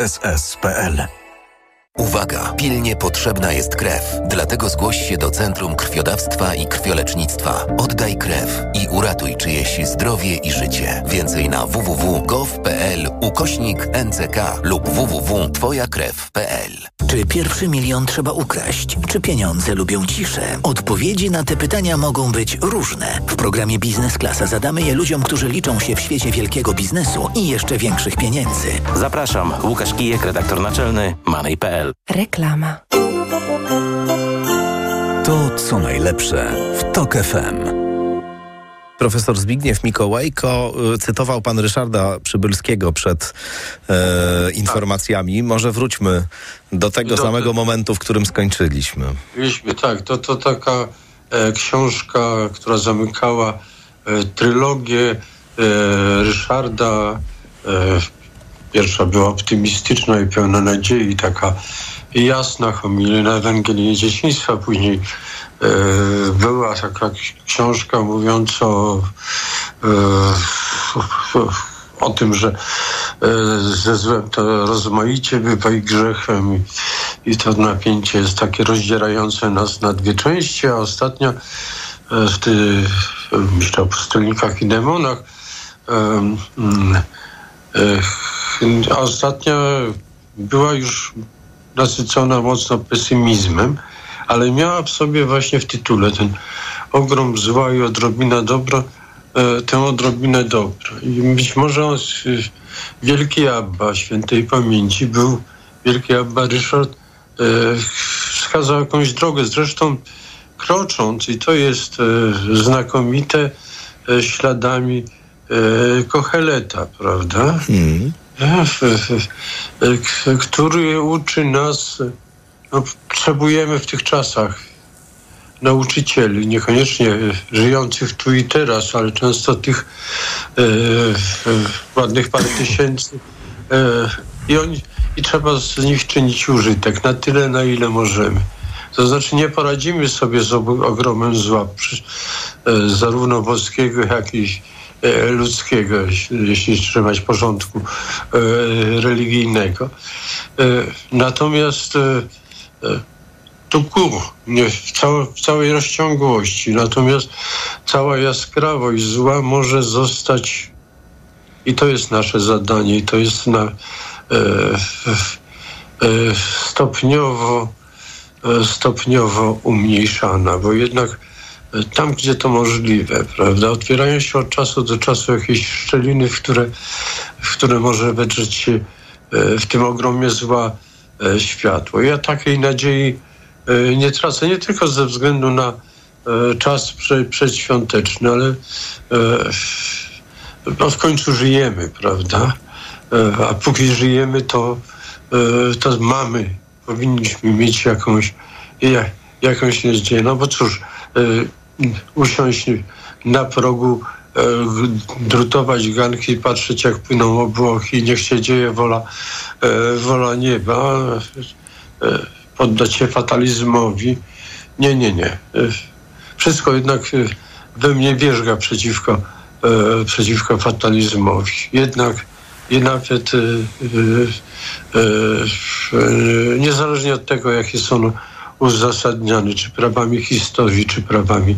[SPEAKER 15] Uwaga! Pilnie potrzebna jest krew. Dlatego zgłoś się do Centrum Krwiodawstwa i Krwiolecznictwa. Oddaj krew i uratuj czyjeś zdrowie i życie. Więcej na www.gov.pl ukośnik NCK lub www.twojakrew.pl
[SPEAKER 16] Czy pierwszy milion trzeba ukraść? Czy pieniądze lubią ciszę? Odpowiedzi na te pytania mogą być różne. W programie Biznes Klasa zadamy je ludziom, którzy liczą się w świecie wielkiego biznesu i jeszcze większych pieniędzy.
[SPEAKER 17] Zapraszam, Łukasz Kijek, redaktor naczelny Money.pl.
[SPEAKER 18] Reklama.
[SPEAKER 13] To co najlepsze w TOK FM.
[SPEAKER 6] Profesor Zbigniew Mikołajko, y, cytował pan Ryszarda Przybylskiego przed e, informacjami. Może wróćmy do tego
[SPEAKER 7] Do-
[SPEAKER 6] samego momentu, w którym skończyliśmy.
[SPEAKER 7] Tak, to, to taka e, książka, która zamykała e, trylogię e, Ryszarda. E, pierwsza była optymistyczna i pełna nadziei, taka jasna homilia na Ewangelię Dzieciństwa. Później e, była taka książka mówiąca o, e, o tym, że e, ze złem to rozmaicie bywa i grzechem i, i to napięcie jest takie rozdzierające nas na dwie części, a ostatnia e, w myślę o pustylnikach i demonach ostatnia była już nasycona mocno pesymizmem, ale miała w sobie właśnie w tytule ten ogrom zła i odrobina dobra, e, tę odrobinę dobra. I być może on, wielki Abba świętej pamięci był, wielki Abba Ryszard e, wskazał jakąś drogę, zresztą krocząc, i to jest e, znakomite, śladami Kocheleta, prawda? E, f- e, k- który uczy nas, e, no, potrzebujemy w tych czasach nauczycieli, niekoniecznie żyjących tu i teraz, ale często tych e, e, ładnych parę tysięcy e, i, oni, i trzeba z nich czynić użytek na tyle, na ile możemy. To znaczy nie poradzimy sobie z ogromem zła, przy, e, zarówno boskiego, jak i e, ludzkiego, jeśli, trzymać porządku e, religijnego. E, natomiast e, e, tu kur, nie, w, całe, w całej rozciągłości. Natomiast cała jaskrawość zła może zostać i to jest nasze zadanie, i to jest na, e, e, stopniowo, e, stopniowo umniejszana, bo jednak e, tam, gdzie to możliwe, prawda, otwierają się od czasu do czasu jakieś szczeliny, w które, w które może wedrzeć się e, w tym ogromie zła e, światło. Ja takiej nadziei e, nie tracę, nie tylko ze względu na czas prze, przedświąteczny, ale no w końcu żyjemy, prawda? A póki żyjemy, to, to mamy, powinniśmy mieć jakąś, ja- jakąś nadzieję. No bo cóż, usiąść na progu, e, drutować ganki, patrzeć jak płyną obłoki, niech się dzieje wola, e, wola nieba, e, poddać się fatalizmowi. Nie, nie, nie. Wszystko jednak we mnie wierzga przeciwko, przeciwko fatalizmowi. Jednak i nawet niezależnie od tego, jakie są uzasadniane, czy prawami historii, czy prawami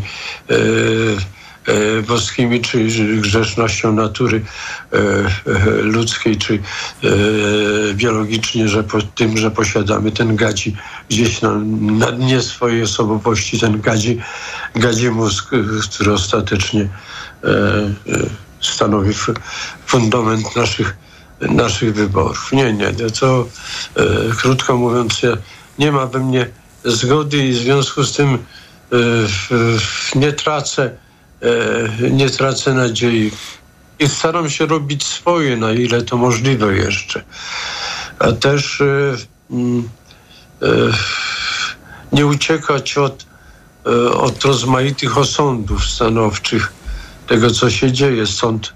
[SPEAKER 7] e, e, boskimi, czy grzesznością natury e, e, ludzkiej, czy e, biologicznie, że po tym, że posiadamy ten gadzi gdzieś na, na dnie swojej osobowości, ten gadzi, gadzi mózg, który ostatecznie e, stanowi fundament naszych, naszych wyborów. Nie, nie, to, e, krótko mówiąc, nie ma we mnie zgody i w związku z tym e, nie tracę, e, nie tracę nadziei. I staram się robić swoje, na ile to możliwe jeszcze. A też e, mm, nie uciekać od, od rozmaitych osądów stanowczych tego, co się dzieje. Stąd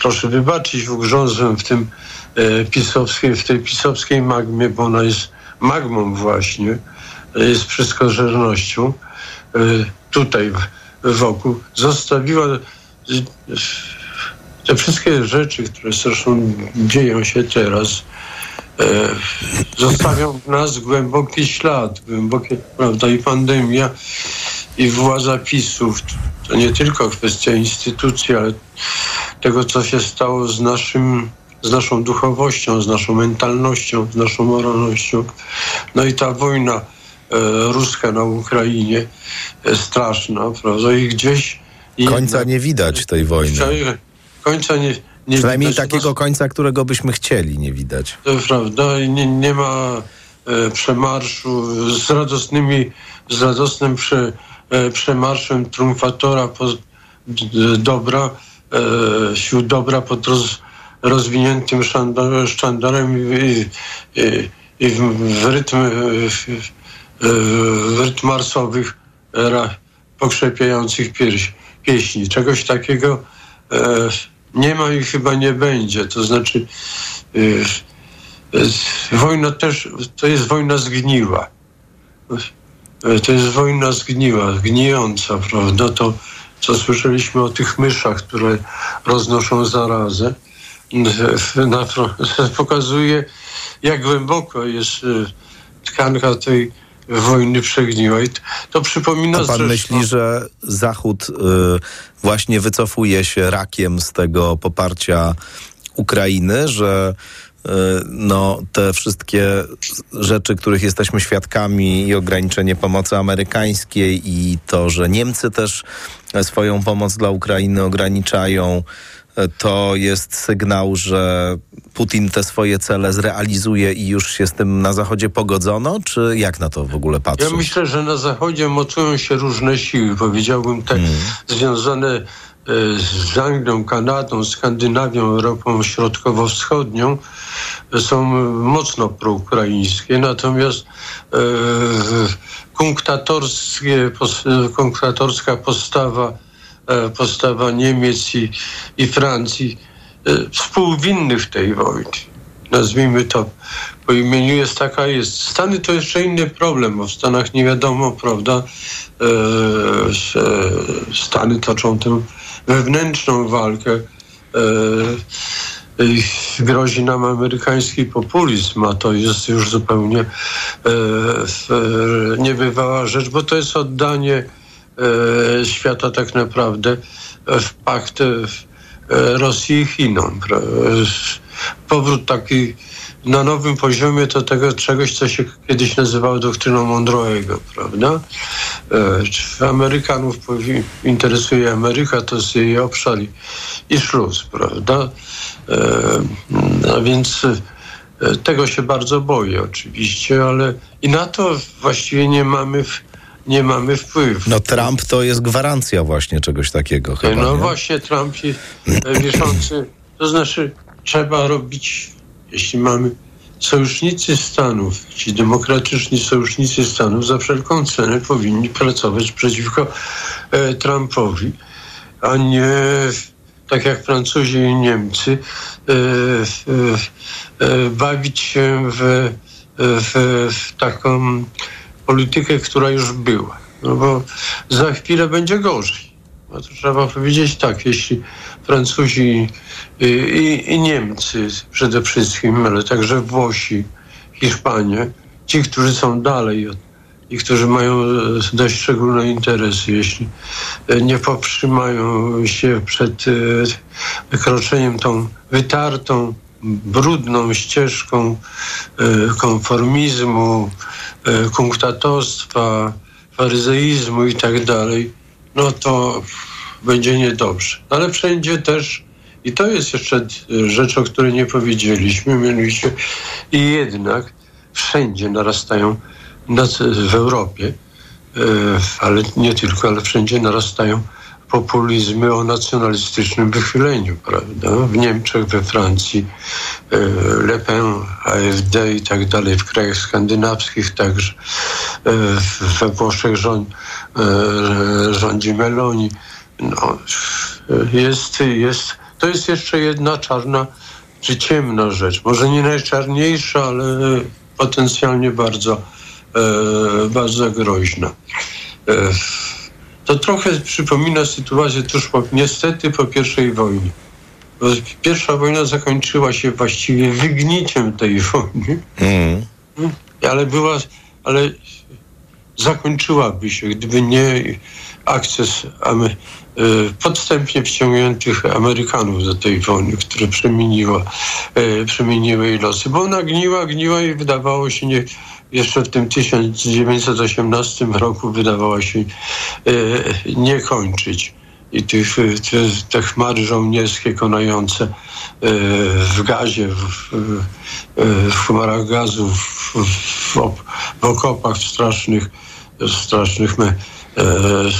[SPEAKER 7] proszę wybaczyć, ugrzązłem w tym pisowskiej, w tej pisowskiej magmie, bo ona jest magmą właśnie, e, jest wszystkożernością. E, tutaj wokół zostawiła e, te wszystkie rzeczy, które zresztą dzieją się teraz, zostawią w nas głęboki ślad, głębokie, prawda, i pandemia, i władza PiSów. To nie tylko kwestia instytucji, ale tego, co się stało z naszym, z naszą duchowością, z naszą mentalnością, z naszą moralnością. No i ta wojna e, ruska na Ukrainie e, straszna, prawda, i gdzieś...
[SPEAKER 6] Końca nie widać tej wojny.
[SPEAKER 7] Końca nie, nie
[SPEAKER 6] Przynajmniej
[SPEAKER 7] widać.
[SPEAKER 6] takiego końca, którego byśmy chcieli, nie widać.
[SPEAKER 7] To prawda, i nie, nie ma e, przemarszu z radosnymi, z radosnym prze, e, przemarszem triumfatora po, d, dobra, e, sił dobra pod roz, rozwiniętym sztandarem i, i, i w, w rytm e, w rytm marsowych pokrzepiających pierś, pieśni. Czegoś takiego e, nie ma i chyba nie będzie. To znaczy e, e, wojna też, to jest wojna zgniła. E, To jest wojna zgniła, gnijąca, prawda? To, co słyszeliśmy o tych myszach, które roznoszą zarazę, e, [LAUGHS] pokazuje, jak głęboko jest e, tkanka tej wojny t- to przypomina
[SPEAKER 6] A pan
[SPEAKER 7] zresztą...
[SPEAKER 6] myśli, że Zachód y, właśnie wycofuje się rakiem z tego poparcia Ukrainy, że y, no, te wszystkie rzeczy, których jesteśmy świadkami i ograniczenie pomocy amerykańskiej i to, że Niemcy też swoją pomoc dla Ukrainy ograniczają, to jest sygnał, że Putin te swoje cele zrealizuje i już się z tym na Zachodzie pogodzono, czy jak na to w ogóle patrzeć?
[SPEAKER 7] Ja myślę, że na Zachodzie mocują się różne siły, powiedziałbym te związane e, z Anglią, Kanadą, Skandynawią, Europą Środkowo-Wschodnią e, są mocno proukraińskie, natomiast e, kunktatorskie, pos, postawa, postawa Niemiec i, i Francji e, współwinnych tej wojnie nazwijmy to po imieniu jest taka jest. Stany to jeszcze inny problem, bo w Stanach nie wiadomo, prawda, e, Stany toczą tę wewnętrzną walkę. E, grozi nam amerykański populizm, a to jest już zupełnie e, e, niebywała rzecz, bo to jest oddanie e, świata tak naprawdę w pakt e, Rosji i Chinom. Powrót taki na nowym poziomie to tego czegoś, co się kiedyś nazywało doktryną Monroe'ego, prawda? E, Amerykanów interesuje Ameryka, to jest jej obszar i, szluz, prawda? E, a więc e, tego się bardzo boję oczywiście, ale i na to właściwie nie mamy, w, nie mamy wpływu.
[SPEAKER 6] No Trump to jest gwarancja właśnie czegoś takiego chyba,
[SPEAKER 7] No
[SPEAKER 6] nie?
[SPEAKER 7] właśnie Trump jest e, wiszący. To znaczy trzeba robić, jeśli mamy sojusznicy Stanów, ci demokratyczni sojusznicy Stanów za wszelką cenę powinni pracować przeciwko e, Trumpowi, a nie tak jak Francuzi i Niemcy e, e, bawić się w, w, w taką politykę, która już była. No bo za chwilę będzie gorzej. No to trzeba powiedzieć tak, jeśli Francuzi i, i, i Niemcy przede wszystkim, ale także Włosi, Hiszpanie, ci, którzy są dalej od, i którzy mają e, dość szczególne interesy, jeśli e, nie powstrzymają się przed e, wykroczeniem tą wytartą, brudną ścieżką e, konformizmu, e, kunktatorstwa, faryzeizmu i tak dalej, no to będzie niedobrze. Ale wszędzie też I to jest jeszcze e, rzecz, o której nie powiedzieliśmy, mianowicie i jednak wszędzie narastają w Europie, ale nie tylko, ale wszędzie narastają populizmy o nacjonalistycznym wychyleniu, prawda? W Niemczech, we Francji, e, Le Pen, AfD i tak dalej, w krajach skandynawskich także, e, we Włoszech rząd, e, rządzi Meloni. No, jest, jest, to jest jeszcze jedna czarna czy ciemna rzecz. Może nie najczarniejsza, ale potencjalnie bardzo, bardzo groźna. To trochę przypomina sytuację tuż po, niestety po pierwszej wojnie. Bo Pierwsza wojna zakończyła się właściwie wygniciem tej wojny,
[SPEAKER 6] Mm.
[SPEAKER 7] ale była, ale zakończyłaby się, gdyby nie akces e, podstępnie wciągniętych Amerykanów do tej wojny, które przemieniła, e, przemieniły jej losy. Bo ona gniła, gniła i wydawało się nie, jeszcze w tym 1918 roku wydawała się e, nie kończyć. I tych, e, te, te chmary żołnierskie konające e, w gazie, w, w, chmarach gazu, w, w, w okopach w strasznych, strasznych me,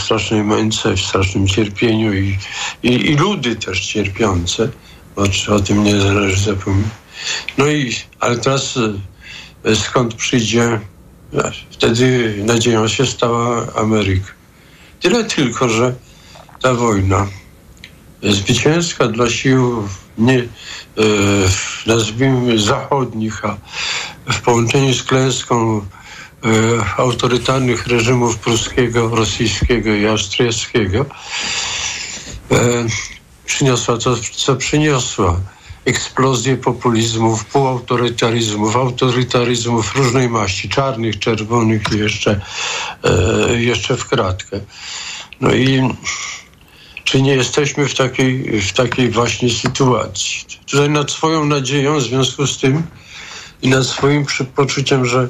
[SPEAKER 7] strasznej męce, w strasznym cierpieniu i, i, i ludy też cierpiące. O, o tym nie należy zapominać. No i, ale teraz skąd przyjdzie, wtedy nadzieją się stała Ameryka. Tyle tylko, że ta wojna zwycięska dla sił nie, e, nazwijmy zachodnich, a w połączeniu z klęską e, autorytarnych reżimów pruskiego, rosyjskiego i austriackiego e, przyniosła to, co przyniosła. Eksplozję populizmów, półautorytaryzmów, autorytaryzmów różnej maści, czarnych, czerwonych i jeszcze, e, jeszcze w kratkę. No i czy nie jesteśmy w takiej, w takiej właśnie sytuacji? Tutaj nad swoją nadzieją w związku z tym i nad swoim poczuciem, że,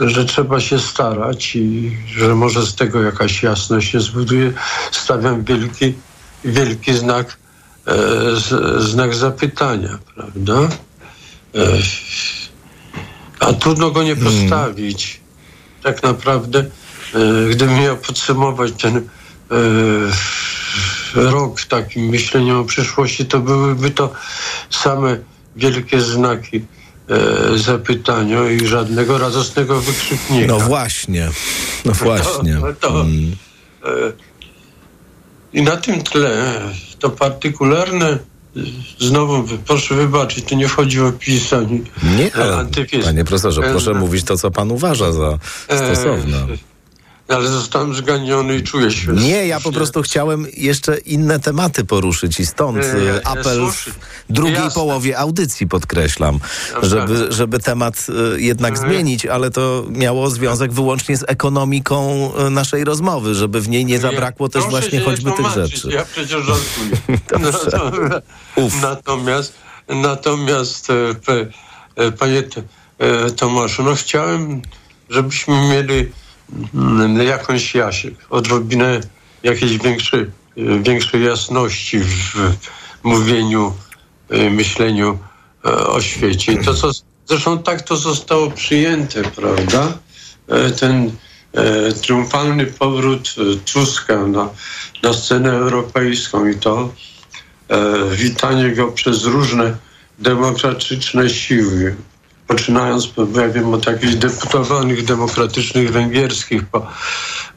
[SPEAKER 7] że trzeba się starać i że może z tego jakaś jasność się zbuduje, stawiam wielki, wielki znak, z, znak zapytania, prawda? E, a trudno go nie postawić. Tak naprawdę, e, gdybym miał podsumować ten e, rok takim myśleniem o przyszłości, to byłyby to same wielkie znaki e, zapytania i żadnego radosnego wykrzyknika.
[SPEAKER 6] No właśnie, no właśnie. [LAUGHS]
[SPEAKER 7] To, to,
[SPEAKER 6] Mm.
[SPEAKER 7] e, I na tym tle to partykularne, e, znowu proszę wybaczyć, to nie chodzi o PiS ani
[SPEAKER 6] Nie,
[SPEAKER 7] e,
[SPEAKER 6] ale,
[SPEAKER 7] antypis.
[SPEAKER 6] panie profesorze,
[SPEAKER 7] E,
[SPEAKER 6] proszę
[SPEAKER 7] no,
[SPEAKER 6] mówić to, co pan uważa za
[SPEAKER 7] e,
[SPEAKER 6] stosowne.
[SPEAKER 7] Ale zostałem zganiony i czuję się.
[SPEAKER 6] Nie, ja po prostu chciałem jeszcze inne tematy poruszyć i stąd
[SPEAKER 7] Nie,
[SPEAKER 6] e, apel w drugiej
[SPEAKER 7] Jasne.
[SPEAKER 6] połowie audycji podkreślam,
[SPEAKER 7] Jasne.
[SPEAKER 6] żeby, żeby temat e, jednak
[SPEAKER 7] Mhm.
[SPEAKER 6] zmienić, ale to miało związek wyłącznie z ekonomiką e, naszej rozmowy, żeby w niej nie zabrakło też
[SPEAKER 7] Proszę
[SPEAKER 6] właśnie choćby
[SPEAKER 7] nie
[SPEAKER 6] tych rzeczy.
[SPEAKER 7] Ja przecież żartuję. [LAUGHS]
[SPEAKER 6] Dobrze. [LAUGHS]
[SPEAKER 7] Natomiast, natomiast, panie Tomaszu, no chciałem, żebyśmy mieli jakąś jasię, odrobinę jakiejś większej, e, większej jasności w mówieniu, e, myśleniu e, o świecie. To, co, zresztą tak to zostało przyjęte, prawda? E, Ten e, triumfalny powrót e, Tuska na, na scenę europejską i to witanie go przez różne demokratyczne siły, poczynając, ja wiem, od jakichś deputowanych demokratycznych węgierskich, po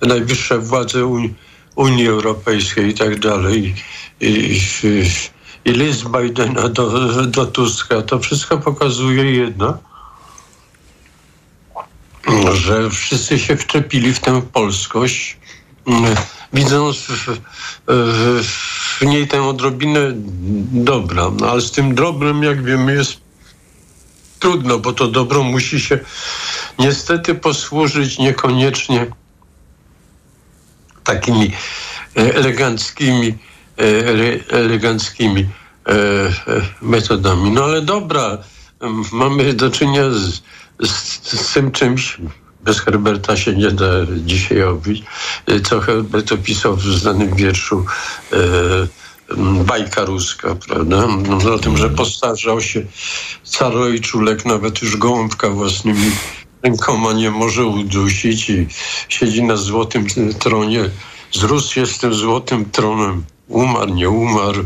[SPEAKER 7] najwyższe władze Unii, Unii Europejskiej i tak dalej. I, i, i, list Bidena do, do Tuska, to wszystko pokazuje jedno, że wszyscy się wczepili w tę polskość, widząc w, w, w niej tę odrobinę dobra. No, ale z tym dobrem, jak wiemy, jest trudno, bo to dobro musi się niestety posłużyć niekoniecznie takimi e, eleganckimi, e, ele- eleganckimi e, metodami. No ale dobra, mamy do czynienia z, z, z tym czymś, bez Herberta się nie da dzisiaj obić, co Herbert opisał w znanym wierszu bajka ruska, prawda? No, o tym, że postarzał się carojczulek, nawet już gołąbka własnymi rękoma nie może udusić i siedzi na złotym tronie. Zrósł tym złotym tronem. Umarł, nie umarł.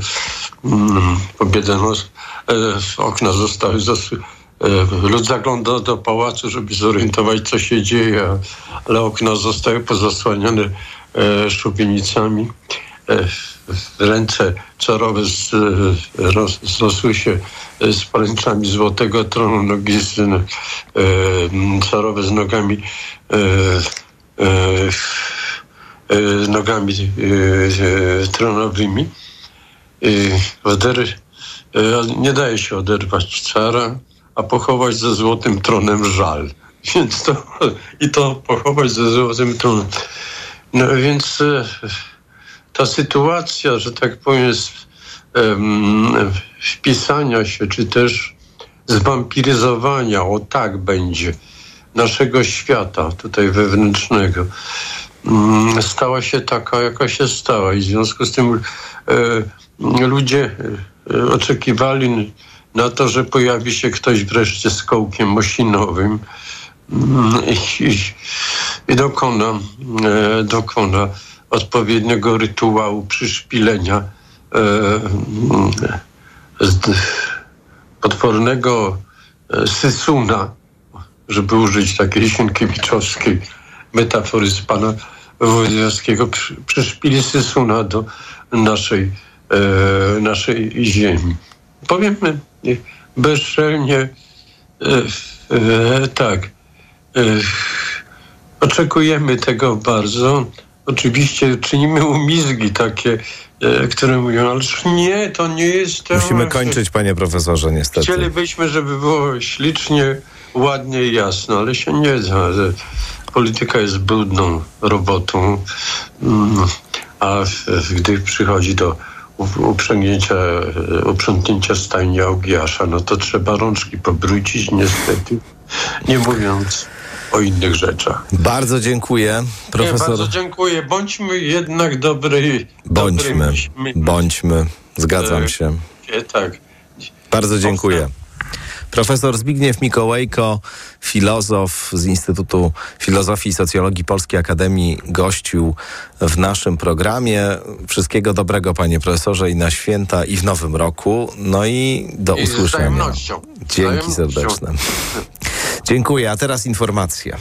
[SPEAKER 7] Mm, Pobiedonos. E, okna zostały e, Lud zagląda do pałacu, żeby zorientować, co się dzieje, ale okna zostały pozasłaniane e, szubienicami. E, ręce czarowe z, e, roz, zrosły się e, z poręczami złotego tronu, nogi z, e, czarowe z nogami e, e, nogami tronowymi. Oder, nie daje się oderwać cara, a pochować ze złotym tronem żal. [LAUGHS] Więc to, i to pochować ze złotym tronem. No więc ta sytuacja, że tak powiem, wpisania się, czy też zwampiryzowania, o tak będzie, naszego świata tutaj wewnętrznego, mm, stała się taka, jaka się stała. I w związku z tym e, ludzie e, oczekiwali na to, że pojawi się ktoś wreszcie z kołkiem mosinowym mm, i dokona, e, dokona odpowiedniego rytuału przyszpilenia e, potwornego e, sysuna, żeby użyć takiej sienkiewiczowskiej metafory z pana przy, przyszpili sysuna do naszej, e, naszej ziemi. Powiemy bezczelnie tak. Oczekujemy tego bardzo. Oczywiście czynimy umizgi takie, e, które mówią, ależ nie, to nie jest to.
[SPEAKER 6] Musimy kończyć, panie profesorze, niestety.
[SPEAKER 7] Chcielibyśmy, żeby było ślicznie, ładnie i jasno, ale się nie da. Polityka jest brudną robotą, mm, a gdy przychodzi do uprzęgnięcia, e, uprzątnięcia stajni Augiasza, no to trzeba rączki pobrudzić, niestety, nie mówiąc o innych rzeczach.
[SPEAKER 6] Bardzo dziękuję,
[SPEAKER 7] Nie,
[SPEAKER 6] profesor.
[SPEAKER 7] bardzo dziękuję. Bądźmy jednak dobrej...
[SPEAKER 6] Bądźmy, bądźmy. Zgadzam
[SPEAKER 7] E,
[SPEAKER 6] się.
[SPEAKER 7] E, Tak.
[SPEAKER 6] Bardzo dziękuję. Profesor Zbigniew Mikołajko, filozof z Instytutu Filozofii i Socjologii Polskiej Akademii, gościł w naszym programie. Wszystkiego dobrego, panie profesorze, i na święta, i w nowym roku. No i do
[SPEAKER 7] I
[SPEAKER 6] usłyszenia. Dzięki serdeczne. [LAUGHS] Dziękuję, a teraz informacje.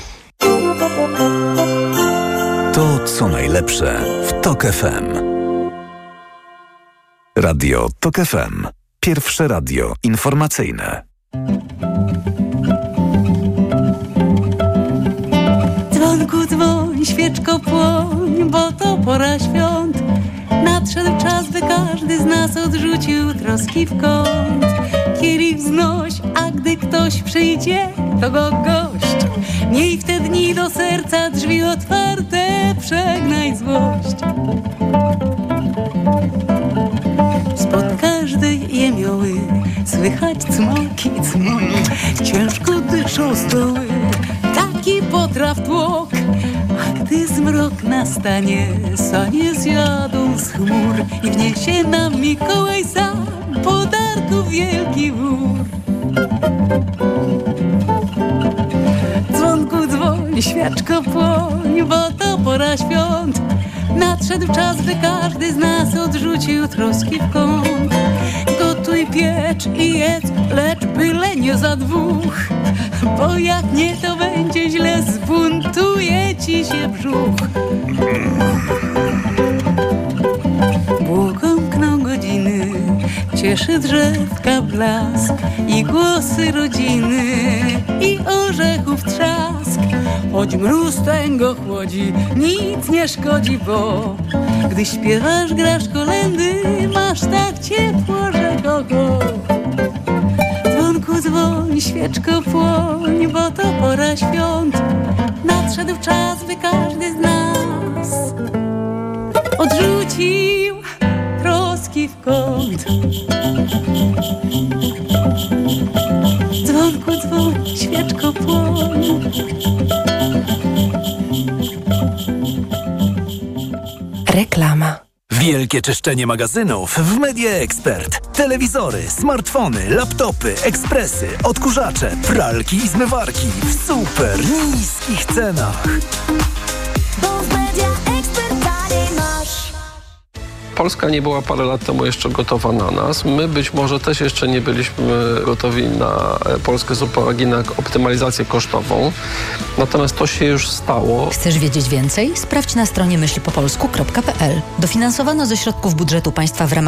[SPEAKER 5] To co najlepsze w TOK FM. Radio TOK FM. Pierwsze radio informacyjne.
[SPEAKER 19] Dzwonku dzwoń, świeczko płoń, bo to pora świąt. Nadszedł czas, by każdy z nas odrzucił troski w kąt. Kielich wznoś, a gdy ktoś przyjdzie, to go gość. Miej w te dni do serca drzwi otwarte, przegnaj złość. Spod każdej jemioły słychać cmoki, cmoki, ciężko dyszą stoły, taki potraw tłok. Gdy zmrok nastanie, sanie zjadą z chmur i wniesie nam Mikołaj sam podarków wielki wór. Dzwonku dzwoń, świeczko płoń, bo to pora świąt. Nadszedł czas, by każdy z nas odrzucił troski w kąt. Piecz i jedz, lecz byle nie za dwóch. Bo jak nie, to będzie źle, zbuntuje ci się brzuch. Błogomkną godziny, cieszy drzewka blask i głosy rodziny i orzechów trzask. Choć mróz tęgo chłodzi, nic nie szkodzi, bo gdy śpiewasz, grasz kolendy, masz tak ciepło, Dzwonku dzwoń, świeczko płoń, bo to pora świąt. Nadszedł czas, by każdy z nas odrzucił troski w kąt. Dzwonku dzwoń, świeczko płoń.
[SPEAKER 18] Reklama.
[SPEAKER 20] Wielkie czyszczenie magazynów w Media Expert. Telewizory, smartfony, laptopy, ekspresy, odkurzacze, pralki i zmywarki w super niskich cenach.
[SPEAKER 1] Polska nie była parę lat temu jeszcze gotowa na nas. My być może też jeszcze nie byliśmy gotowi na e, Polskę z uwagi na optymalizację kosztową. Natomiast to się już stało.
[SPEAKER 9] Chcesz wiedzieć więcej? Sprawdź na stronie myślpopolsku.pl. Dofinansowano ze środków budżetu państwa w ramach